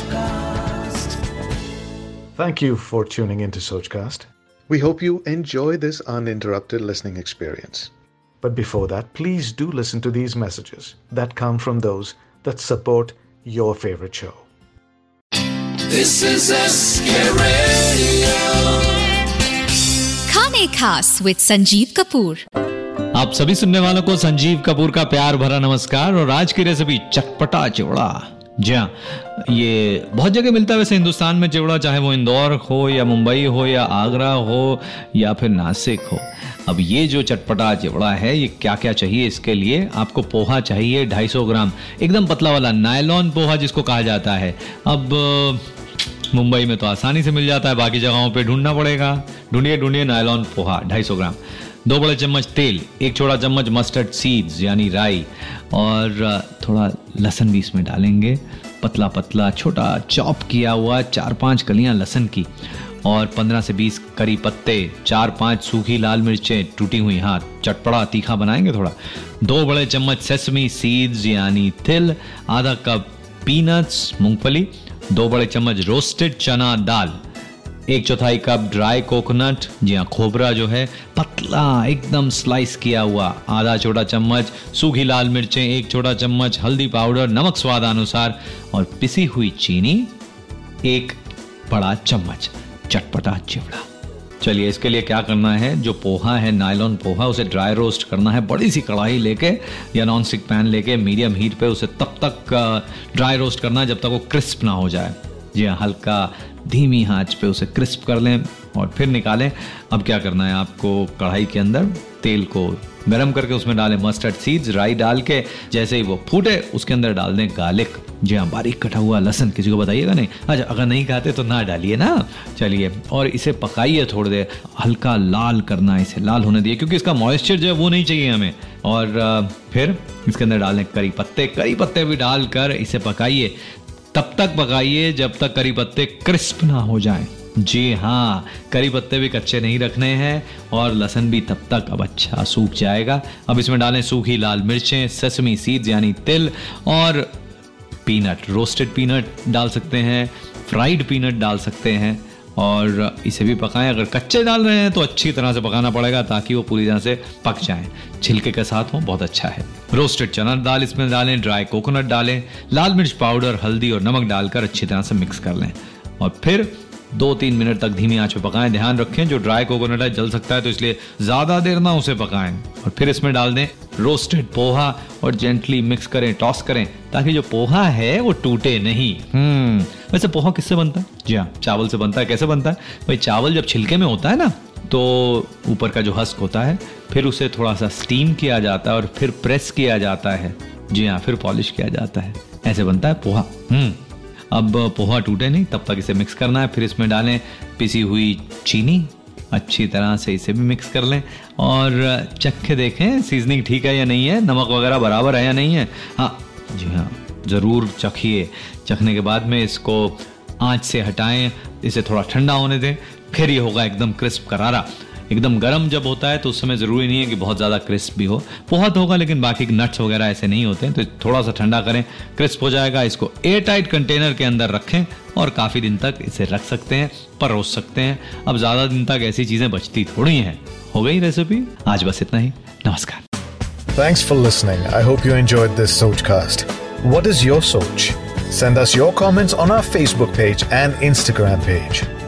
Sochcast. Thank you for tuning into Sochcast. We hope you enjoy this uninterrupted listening experience. But before that, please do listen to these messages that come from those that support your favorite show. This is SK Radio. खाने खास with Sanjeev Kapoor आप सभी सुनने वालों को संजीव कपूर का प्यार भरा नमस्कार और आज की रेसिपी चटपटा चिवड़ा जी हाँ ये बहुत जगह मिलता है वैसे हिंदुस्तान में, चिवड़ा, चाहे वो इंदौर हो या मुंबई हो या आगरा हो या फिर नासिक हो। अब ये जो चटपटा चिवड़ा है, ये क्या क्या चाहिए इसके लिए? आपको पोहा चाहिए 250 ग्राम, एकदम पतला वाला, नायलॉन पोहा जिसको कहा जाता है। अब मुंबई में तो आसानी से मिल जाता है, बाकी जगहों पे ढूंढना पड़ेगा। ढूंढिए ढूंढिए नायलॉन पोहा 250 ग्राम। दो बड़े चम्मच तेल, एक छोटा चम्मच मस्टर्ड सीड्स यानी राई। और थोड़ा लहसन भी इसमें डालेंगे। पतला पतला, छोटा चॉप किया हुआ, चार पाँच कलियाँ लहसन की। और 15 से 20 करी पत्ते, चार पाँच सूखी लाल मिर्चें, टूटी हुई हाथ चटपड़ा तीखा बनाएँगे थोड़ा। दो बड़े चम्मच सेसमी सीड्स यानी तिल, आधा कप पीनट्स मूंगफली दो बड़े चम्मच रोस्टेड चना दाल, एक चौथाई कप ड्राई कोकोनट जी हाँ खोबरा जो है, पतला एकदम स्लाइस किया हुआ, आधा छोटा चम्मच, सूखी लाल मिर्चें, एक छोटा चम्मच, हल्दी पाउडर नमक स्वाद अनुसार, और पिसी हुई चीनी, एक बड़ा चम्मच, चटपटा चिवड़ा। चलिए, इसके लिए क्या करना है? जो पोहा है, नायलॉन पोहा, उसे ड्राई रोस्ट करना है। बड़ी सी कढ़ाई लेके या नॉन स्टिक पैन लेके मीडियम हीट पे उसे तब तक ड्राई रोस्ट करना है जब तक वो क्रिस्प ना हो जाए। जी हाँ हल्का धीमी आँच पे उसे क्रिस्प कर लें। और फिर निकालें। अब क्या करना है आपको कढ़ाई के अंदर? तेल को गरम करके उसमें डालें मस्टर्ड सीड्स राई डाल के, जैसे ही वो फूटे, उसके अंदर डाल दें गार्लिक जी हाँ बारीक कटा हुआ लहसन। किसी को बताइएगा नहीं? अच्छा अगर नहीं खाते तो ना डालिए ना। चलिए, और इसे पकाइए थोड़ी देर। हल्का लाल करना इसे, लाल होने दिए क्योंकि इसका मॉइस्चर जो है वो नहीं चाहिए हमें। और फिर इसके अंदर डालें करी पत्ते। करी पत्ते भी डालकर इसे पकाइए। तब तक पकाइए जब तक करी पत्ते क्रिस्प ना हो जाएँ। जी हाँ करी पत्ते भी कच्चे नहीं रखने हैं और लहसन भी तब तक अब अच्छा सूख जाएगा। अब इसमें डालें सूखी लाल मिर्चें सेसमी सीड्स यानी तिल और पीनट रोस्टेड पीनट डाल सकते हैं फ्राइड पीनट डाल सकते हैं और इसे भी पकाएँ। अगर कच्चे डाल रहे हैं तो अच्छी तरह से पकाना पड़ेगा ताकि वो पूरी तरह से पक जाएँ। छिलके के साथ हो, बहुत अच्छा है। रोस्टेड चना दाल, इसमें डालें ड्राई कोकोनट डालें। लाल मिर्च पाउडर हल्दी और नमक डालकर अच्छी तरह से मिक्स कर लें। और फिर दो तीन मिनट तक धीमी आँच पे पकाएँ। ध्यान रखें, जो ड्राई कोकोनट है, जल सकता है तो इसलिए ज़्यादा देर ना उसे पकाएँ। और फिर इसमें डाल दें रोस्टेड पोहा और जेंटली मिक्स करें टॉस करें, ताकि जो पोहा है, वो टूटे नहीं। हम्म वैसे पोहा किससे बनता है? जी हाँ चावल से बनता है। कैसे बनता है? भाई, चावल जब छिलके में होता है ना तो ऊपर का जो हस्क होता है, फिर उसे थोड़ा सा स्टीम किया जाता है और फिर प्रेस किया जाता है। जी हाँ फिर पॉलिश किया जाता है। ऐसे बनता है पोहा। हम्म। अब पोहा टूटे नहीं, तब तक इसे मिक्स करना है, फिर इसमें डालें पिसी हुई चीनी, अच्छी तरह से इसे भी मिक्स कर लें। और चखे देखें सीजनिंग ठीक है या नहीं है, नमक वगैरह बराबर है या नहीं है? हाँ जी हाँ ज़रूर चखिए। चखने के बाद में इसको आँच से हटाएँ, इसे थोड़ा ठंडा होने दें, फिर ये होगा एकदम क्रिस्प करारा। एकदम गर्म जब होता है तो उस समय ज़रूरी नहीं है कि बहुत ज़्यादा क्रिस्प भी हो बहुत होगा, लेकिन बाकी नट्स वगैरह ऐसे नहीं होते तो थोड़ा सा ठंडा करें क्रिस्प हो जाएगा, इसको एयर टाइट कंटेनर के अंदर रखें और काफ़ी दिन तक इसे रख सकते हैं, परोस सकते हैं अब ज़्यादा दिन तक ऐसी चीज़ें बचती थोड़ी हैं हो गई रेसिपी आज बस इतना ही नमस्कार Thanks for listening. I hope you enjoyed this Sochcast. What is your Soch? Send us your comments on our Facebook page and Instagram page.